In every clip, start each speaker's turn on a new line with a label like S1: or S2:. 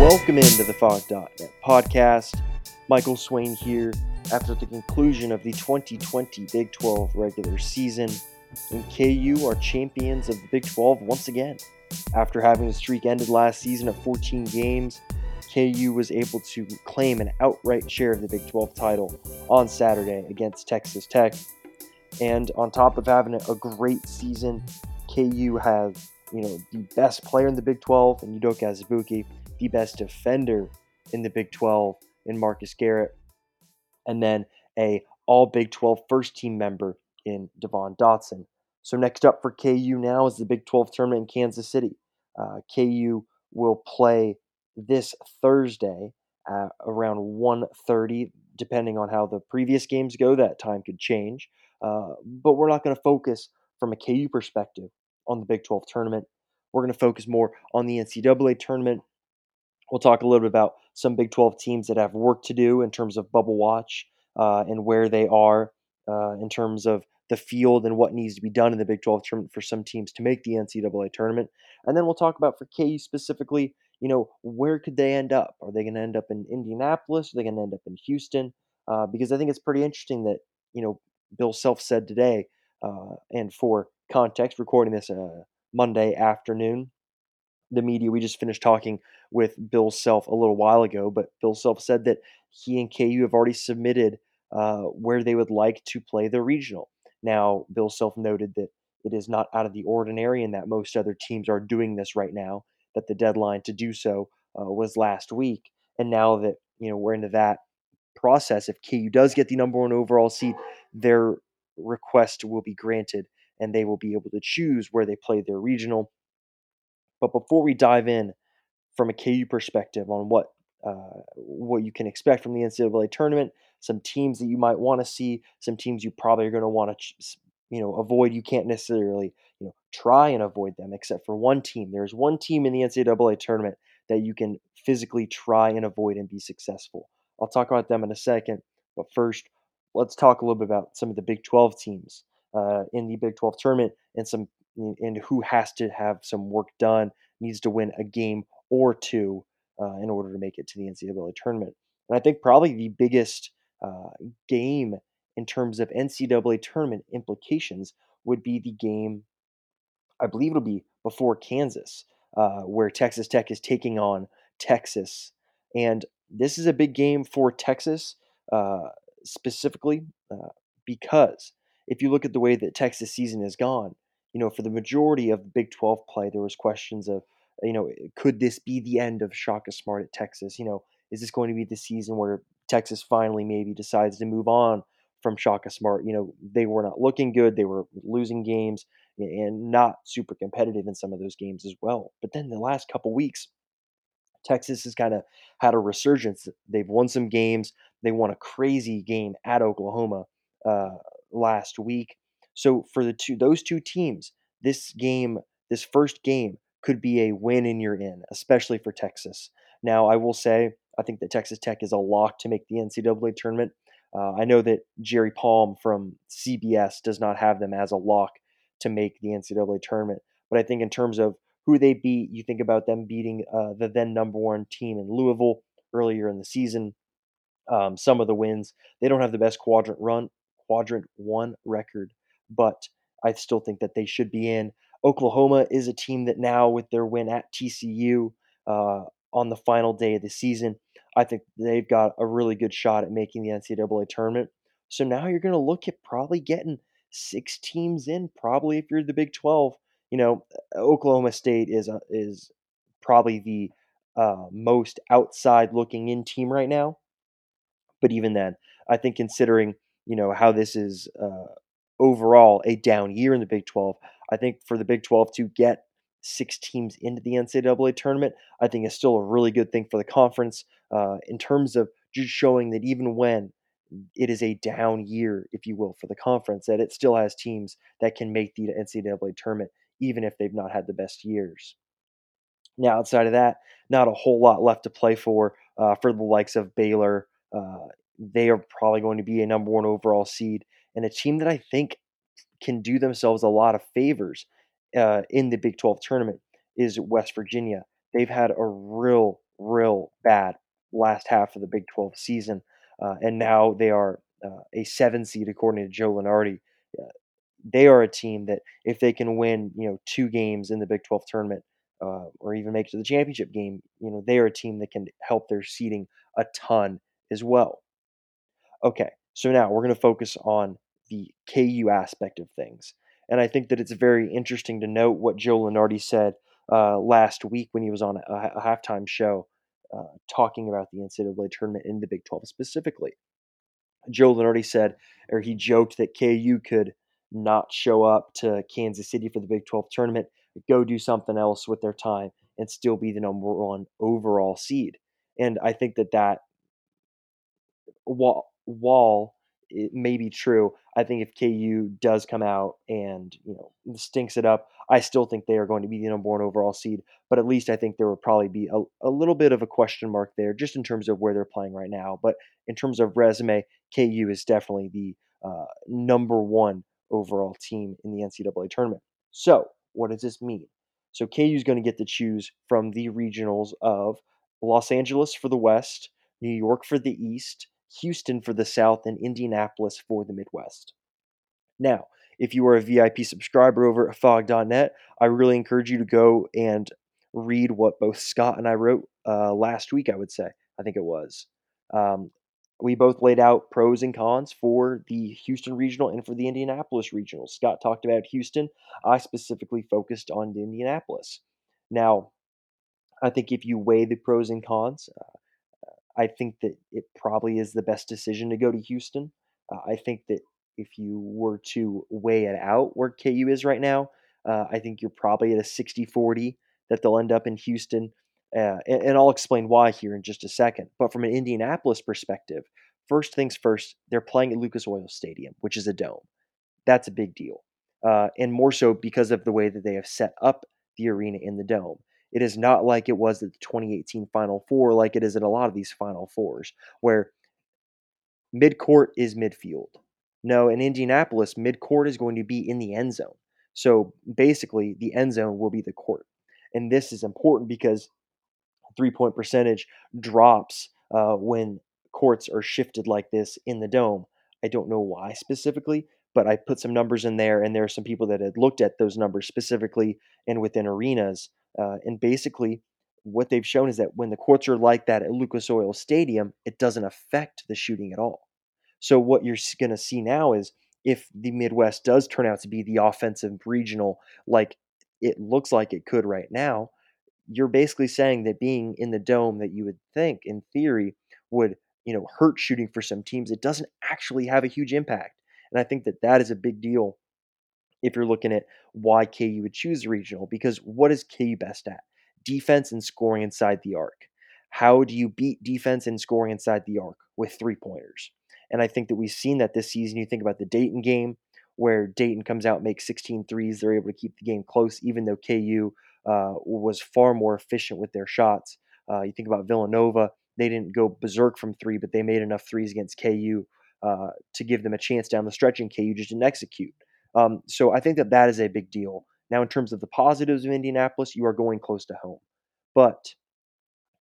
S1: Welcome into the Phog.net podcast. Michael Swain here after the conclusion of the 2020 Big 12 regular season. And KU are champions of the Big 12 once again. After having the streak ended last season at 14 games, KU was able to claim an outright share of the Big 12 title on Saturday against Texas Tech. And on top of having a great season, KU has you know the best player in the Big 12 and Udoka Azubuike, the best defender in the Big 12 in Marcus Garrett, and then a All Big 12 first team member in Devon Dotson. So next up for KU now is the Big 12 tournament in Kansas City. Uh, KU will play this Thursday around 1.30, depending on how the previous games go. That time could change. Uh, but we're not going to focus from a KU perspective on the Big 12 tournament. We're going to focus more on the NCAA tournament. We'll talk a little bit about some Big 12 teams that have work to do in terms of bubble watch uh, and where they are uh, in terms of the field and what needs to be done in the Big 12 tournament for some teams to make the NCAA tournament. And then we'll talk about for KU specifically, you know, where could they end up? Are they going to end up in Indianapolis? Are they going to end up in Houston? Uh, because I think it's pretty interesting that, you know, Bill Self said today, uh, and for context, recording this uh, Monday afternoon, the media, we just finished talking with Bill Self a little while ago, but Bill Self said that he and KU have already submitted uh, where they would like to play the regional. Now, Bill Self noted that it is not out of the ordinary and that most other teams are doing this right now, that the deadline to do so uh, was last week. And now that, you know, we're into that process, if KU does get the number one overall seed, their request will be granted and they will be able to choose where they play their regional. But before we dive in from a KU perspective on what uh, what you can expect from the NCAA tournament, some teams that you might want to see, some teams you probably are going to want to you know avoid. You can't necessarily you know try and avoid them, except for one team. There's one team in the NCAA tournament that you can physically try and avoid and be successful. I'll talk about them in a second, but first, let's talk a little bit about some of the Big 12 teams uh, in the Big 12 tournament and some and who has to have some work done, needs to win a game or two uh, in order to make it to the NCAA tournament. And I think probably the biggest uh, game in terms of NCAA tournament implications would be the game, I believe it'll be before Kansas, uh, where Texas Tech is taking on Texas. And this is a big game for Texas uh, specifically uh, because if you look at the way that Texas season has gone, you know, for the majority of Big 12 play, there was questions of, you know, could this be the end of Shaka Smart at Texas? You know, is this going to be the season where Texas finally maybe decides to move on from Shaka Smart? You know, they were not looking good. They were losing games and not super competitive in some of those games as well. But then the last couple weeks, Texas has kind of had a resurgence. They've won some games. They won a crazy game at Oklahoma uh, last week. So for the two those two teams, this game, this first game could be a win and you're in, especially for Texas. Now, I will say, I think that Texas Tech is a lock to make the NCAA tournament. Uh, I know that Jerry Palm from CBS does not have them as a lock to make the NCAA tournament, but I think in terms of who they beat, you think about them beating uh, the then number one team in Louisville earlier in the season. Um, some of the wins, they don't have the best quadrant run quadrant one record, but I still think that they should be in. Oklahoma is a team that now, with their win at TCU uh, on the final day of the season, I think they've got a really good shot at making the NCAA tournament. So now you're going to look at probably getting six teams in, probably if you're the Big 12. You know, Oklahoma State is a, is probably the uh, most outside looking in team right now. But even then, I think considering you know how this is uh, overall a down year in the Big 12. I think for the Big 12 to get six teams into the NCAA tournament, I think is still a really good thing for the conference uh, in terms of just showing that even when it is a down year, if you will, for the conference, that it still has teams that can make the NCAA tournament, even if they've not had the best years. Now, outside of that, not a whole lot left to play for uh, for the likes of Baylor, uh, they are probably going to be a number one overall seed and a team that I think can do themselves a lot of favors uh, in the Big 12 tournament is West Virginia. They've had a real, real bad last half of the Big 12 season, uh, and now they are uh, a seven seed according to Joe Lunardi. They are a team that if they can win, you know, two games in the Big 12 tournament, uh, or even make it to the championship game, you know, they are a team that can help their seeding a ton as well. Okay, so now we're going to focus on the KU aspect of things. And I think that it's very interesting to note what Joe Lunardi said uh, last week when he was on a, a halftime show uh, talking about the NCAA tournament in the Big 12 specifically. Joe Lunardi said, or he joked that KU could not show up to Kansas City for the Big 12 tournament, go do something else with their time, and still be the number one overall seed. And I think that that while it may be true. I think if KU does come out and you know stinks it up, I still think they are going to be the number one overall seed. But at least I think there would probably be a, a little bit of a question mark there, just in terms of where they're playing right now. But in terms of resume, KU is definitely the uh, number one overall team in the NCAA tournament. So what does this mean? So KU is going to get to choose from the regionals of Los Angeles for the West, New York for the East, Houston for the South, and Indianapolis for the Midwest. Now, if you are a VIP subscriber over at phog.net, I really encourage you to go and read what both Scott and I wrote uh, last week, I would say. I think it was. Um, we both laid out pros and cons for the Houston Regional and for the Indianapolis Regional. Scott talked about Houston. I specifically focused on Indianapolis. Now, I think if you weigh the pros and cons, uh, I think that it probably is the best decision to go to Houston. Uh, I think that if you were to weigh it out where KU is right now, uh, I think you're probably at a 60 40 that they'll end up in Houston. Uh, and, and, I'll explain why here in just a second. But from an Indianapolis perspective, first things first, they're playing at Lucas Oil Stadium, which is a dome. That's a big deal. Uh, and more so because of the way that they have set up the arena in the dome. It is not like it was at the 2018 Final Four, like it is at a lot of these Final Fours, where midcourt is midfield. No, in Indianapolis, midcourt is going to be in the end zone. So basically, the end zone will be the court. And this is important because three point percentage drops uh, when courts are shifted like this in the dome. I don't know why specifically, but I put some numbers in there, and there are some people that had looked at those numbers specifically and within arenas uh, and basically, what they've shown is that when the courts are like that at Lucas Oil Stadium, it doesn't affect the shooting at all. So what you're going to see now is if the Midwest does turn out to be the offensive regional, like it looks like it could right now, you're basically saying that being in the dome that you would think, in theory, would you know hurt shooting for some teams. It doesn't actually have a huge impact, and I think that that is a big deal if you're looking at why KU would choose regional, because what is KU best at? Defense and scoring inside the arc. How do you beat defense and scoring inside the arc with three pointers? And I think that we've seen that this season. You think about the Dayton game, where Dayton comes out, makes 16 threes. They're able to keep the game close, even though KU uh, was far more efficient with their shots. Uh, you think about Villanova, they didn't go berserk from three, but they made enough threes against KU uh, to give them a chance down the stretch, and KU just didn't execute. Um, so I think that that is a big deal. Now, in terms of the positives of Indianapolis, you are going close to home. But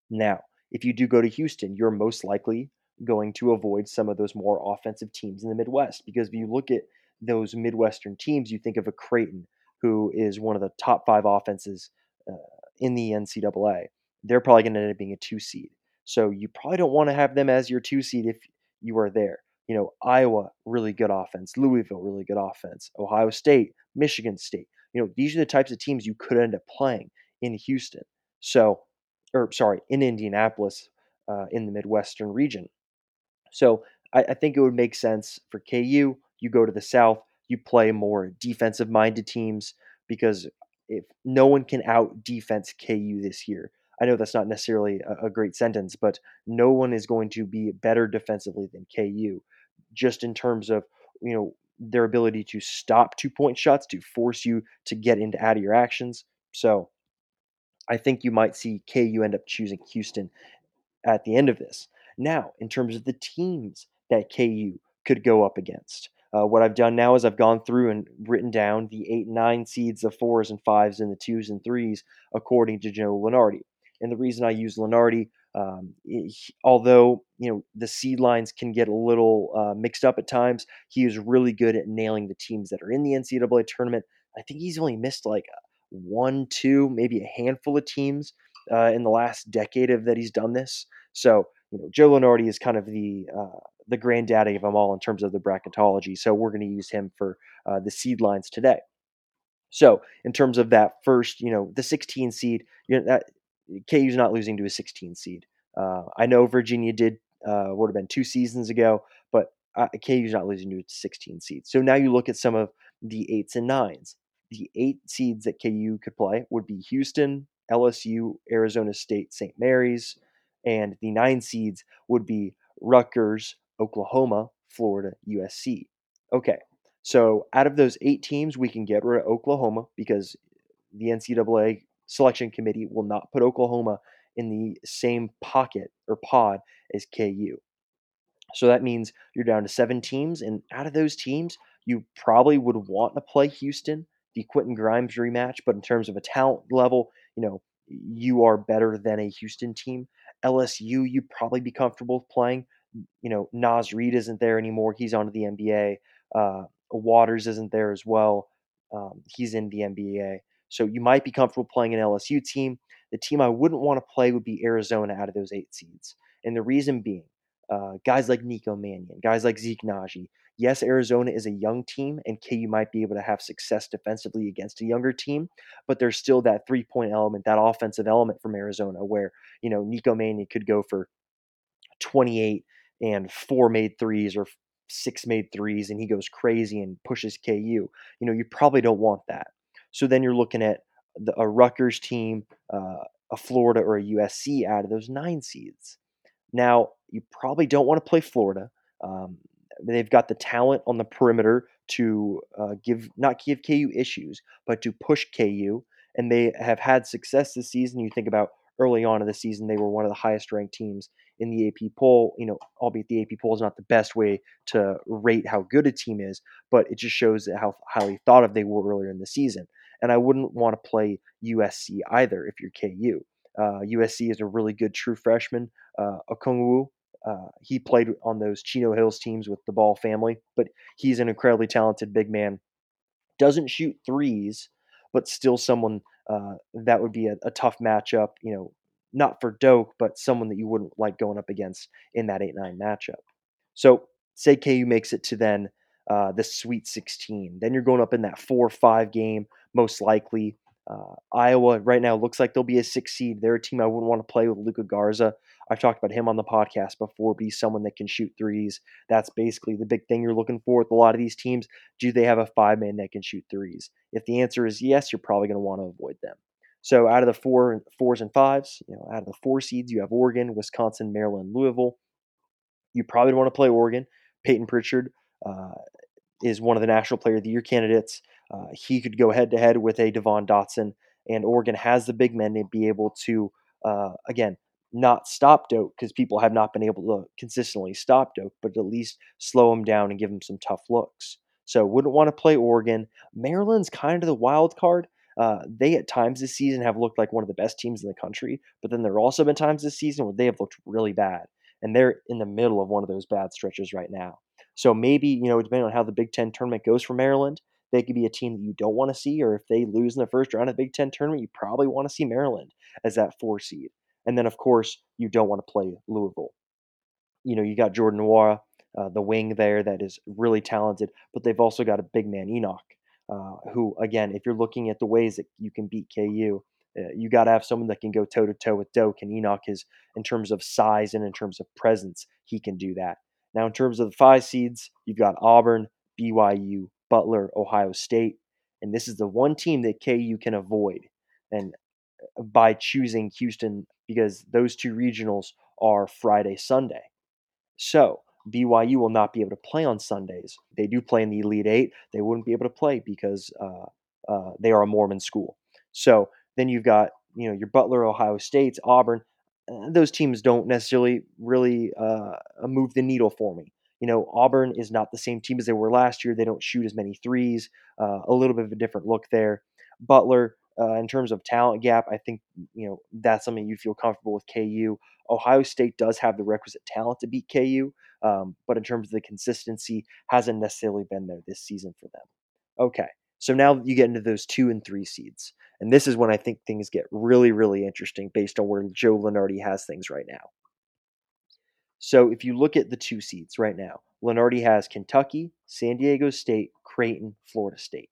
S1: now, if you do go to Houston, you're most likely going to avoid some of those more offensive teams in the Midwest. Because if you look at those Midwestern teams, you think of a Creighton, who is one of the top five offenses uh, in the NCAA. They're probably going to end up being a two seed. So you probably don't want to have them as your two seed if you are there you know, Iowa, really good offense, Louisville, really good offense, Ohio State, Michigan State. You know, these are the types of teams you could end up playing in Houston. So, or sorry, in Indianapolis, uh, in the Midwestern region. So I, I think it would make sense for KU. You go to the South, you play more defensive minded teams because if no one can out defense KU this year, I know that's not necessarily a, a, great sentence, but no one is going to be better defensively than KU just in terms of you know their ability to stop two point shots to force you to get into out of your actions. So I think you might see KU end up choosing Houston at the end of this. Now, in terms of the teams that KU could go up against, uh, what I've done now is I've gone through and written down the eight nine seeds, the fours and fives, and the twos and threes according to Joe Lunardi. And the reason I use Lunardi, um, although you know the seed lines can get a little uh, mixed up at times, he is really good at nailing the teams that are in the NCAA tournament. I think he's only missed like one, two, maybe a handful of teams uh, in the last decade of that he's done this. So you know, Joe Lunardi is kind of the uh, the granddaddy of them all in terms of the bracketology. So we're going to use him for uh, the seed lines today. So in terms of that first, you know, the 16 seed, you know, that KU's not losing to a 16 seed. Uh, I know Virginia did uh, would have been two seasons ago, but uh, KU's not losing to a 16 seed. So now you look at some of the eights and nines. The eight seeds that KU could play would be Houston, LSU, Arizona State, St. Mary's, and the nine seeds would be Rutgers, Oklahoma, Florida, USC. Okay, so out of those eight teams, we can get rid of Oklahoma because the NCAA selection committee will not put Oklahoma in the same pocket or pod as KU. So that means you're down to seven teams, and out of those teams, you probably would want to play Houston, the Quentin Grimes rematch. But in terms of a talent level, you know, you are better than a Houston team. LSU, you'd probably be comfortable playing. You know, Naz Reid isn't there anymore. He's on to the NBA. Uh, Waters isn't there as well. Um, he's in the NBA. So you might be comfortable playing an LSU team. The team I wouldn't want to play would be Arizona out of those eight seeds. And the reason being, uh, guys like Nico Mannion, guys like Zeke Nnaji. Yes, Arizona is a young team, and KU might be able to have success defensively against a younger team, but there's still that three point element, that offensive element from Arizona where, you know, Nico Mannion could go for 28 and four made threes or six made threes, and he goes crazy and pushes KU. You know, you probably don't want that. So then you're looking at the, a Rutgers team, uh, a Florida, or a USC out of those nine seeds. Now, you probably don't want to play Florida. Um, they've got the talent on the perimeter to uh, give not give KU issues, but to push KU, and they have had success this season. You think about early on in the season, they were one of the highest ranked teams in the AP poll. You know, albeit the AP poll is not the best way to rate how good a team is, but it just shows how highly thought of they were earlier in the season. And I wouldn't want to play USC either if you're KU. Uh, USC is a really good true freshman. Uh, Okongwu, uh, he played on those Chino Hills teams with the Ball family, but he's an incredibly talented big man. Doesn't shoot threes, but still someone uh, that would be a, a, tough matchup. You know, not for Doak, but someone that you wouldn't like going up against in that eight nine matchup. So say KU makes it to then uh, the Sweet 16. Then you're going up in that four five game, most likely. Uh, Iowa right now looks like they'll be a six seed. They're a team I wouldn't want to play with Luka Garza. I've talked about him on the podcast before, he's someone that can shoot threes. That's basically the big thing you're looking for with a lot of these teams. Do they have a five man that can shoot threes? If the answer is yes, you're probably going to want to avoid them. So out of the four fours and fives, you know, out of the four seeds, you have Oregon, Wisconsin, Maryland, Louisville. You probably want to play Oregon. Payton Pritchard uh, is one of the National Player of the Year candidates. Uh, he could go head to head with a Devon Dotson, and Oregon has the big men to be able to, uh, again, not stop Doak because people have not been able to consistently stop Doak, but at least slow him down and give him some tough looks. So wouldn't want to play Oregon. Maryland's kind of the wild card. Uh, they at times this season have looked like one of the best teams in the country, but then there have also been times this season where they have looked really bad, and they're in the middle of one of those bad stretches right now. So maybe you know, depending on how the Big Ten tournament goes for Maryland, they could be a team that you don't want to see, or if they lose in the first round of the Big Ten tournament, you probably want to see Maryland as that four seed. And then, of course, you don't want to play Louisville. You know, you got Jordan Nwora, uh, the wing there that is really talented, but they've also got a big man, Enoch, uh, who, again, if you're looking at the ways that you can beat KU, uh, you got to have someone that can go toe to toe with Doak. And Enoch is, in terms of size and in terms of presence, he can do that. Now, in terms of the five seeds, you've got Auburn, BYU, Butler, Ohio State. And this is the one team that KU can avoid. And uh, by choosing Houston because those two regionals are Friday, Sunday. So BYU will not be able to play on Sundays. They do play in the Elite Eight. They wouldn't be able to play because uh, uh, they are a Mormon school. So then you've got you know your Butler, Ohio State's, Auburn. Uh, those teams don't necessarily really uh, move the needle for me. You know, Auburn is not the same team as they were last year. They don't shoot as many threes. Uh, a little bit of a different look there. Butler, uh, in terms of talent gap, I think you know that's something you feel comfortable with. KU, Ohio State does have the requisite talent to beat KU, um, but in terms of the consistency, hasn't necessarily been there this season for them. Okay, so now you get into those two and three seeds, and this is when I think things get really, really interesting based on where Joe Lunardi has things right now. So if you look at the two seeds right now, Lunardi has Kentucky, San Diego State, Creighton, Florida State.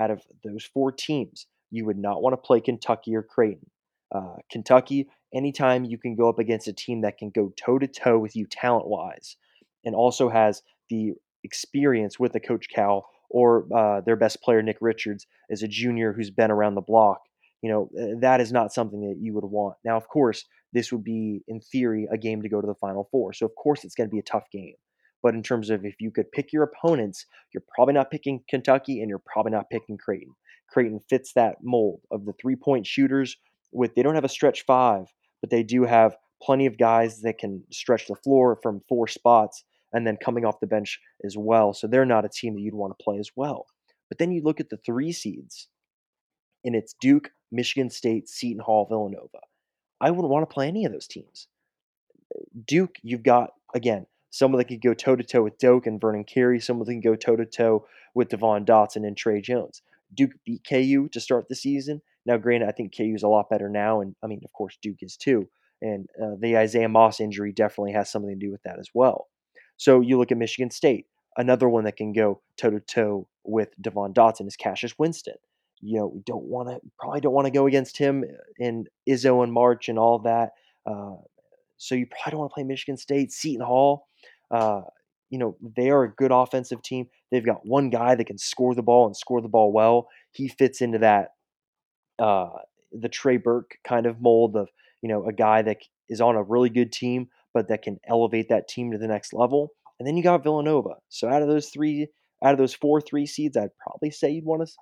S1: Out of those four teams, you would not want to play Kentucky or Creighton. Uh, Kentucky, anytime you can go up against a team that can go toe to toe with you talent wise, and also has the experience with a Coach Cal or uh, their best player Nick Richards as a junior who's been around the block. You know uh, that is not something that you would want. Now, of course, this would be in theory a game to go to the Final Four, so of course it's going to be a tough game. But in terms of if you could pick your opponents, you're probably not picking Kentucky and you're probably not picking Creighton. Creighton fits that mold of the three point shooters. With they don't have a stretch five, but they do have plenty of guys that can stretch the floor from four spots and then coming off the bench as well. So they're not a team that you'd want to play as well. But then you look at the three seeds, and it's Duke, Michigan State, Seton Hall, Villanova. I wouldn't want to play any of those teams. Duke, you've got again someone that could go toe to toe with Doak and Vernon Carey, someone that can go toe to toe with Devon Dotson and Tre Jones. Duke beat KU to start the season. Now, granted, I think KU is a lot better now, and I mean, of course, Duke is too. And uh, the Isaiah Moss injury definitely has something to do with that as well. So you look at Michigan State, another one that can go toe to toe with Devon Dotson is Cassius Winston. You know, we don't want to probably don't want to go against him in Izzo and March and all that. Uh, so you probably don't want to play Michigan State, Seton Hall. Uh, you know, they are a good offensive team. They've got one guy that can score the ball and score the ball well. He fits into that uh, the Trey Burke kind of mold of you know a guy that is on a really good team, but that can elevate that team to the next level. And then you got Villanova. So out of those three, out of those four three seeds, I'd probably say you'd want to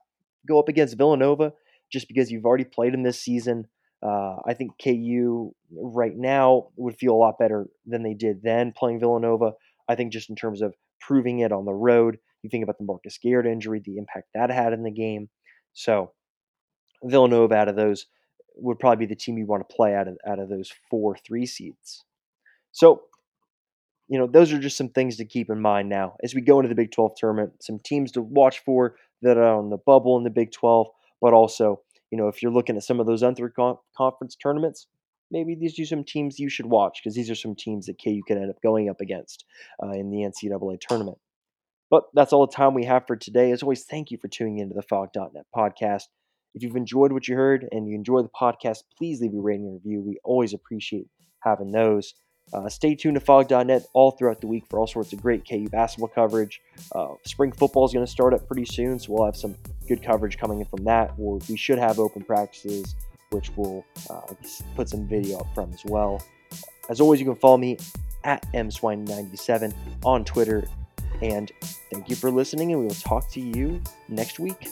S1: go up against Villanova just because you've already played them this season. Uh, I think KU right now would feel a lot better than they did then playing Villanova. I think just in terms of proving it on the road, you think about the Marcus Garrett injury, the impact that had in the game. So Villanova out of those would probably be the team you want to play out of out of those four three seeds. So, you know, those are just some things to keep in mind now as we go into the Big 12 tournament. Some teams to watch for that are on the bubble in the Big 12, but also you know, if you're looking at some of those other conference tournaments, maybe these are some teams you should watch because these are some teams that KU could end up going up against uh, in the NCAA tournament. But that's all the time we have for today. As always, thank you for tuning into the Phog.net podcast. If you've enjoyed what you heard and you enjoy the podcast, please leave a rating and review. We always appreciate having those. Uh, stay tuned to Phog.net all throughout the week for all sorts of great KU basketball coverage. Uh, spring football is going to start up pretty soon, so we'll have some good coverage coming in from that. We'll, we should have open practices, which we'll uh, put some video up from as well. As always, you can follow me at mswine97 on Twitter. And thank you for listening, and we will talk to you next week.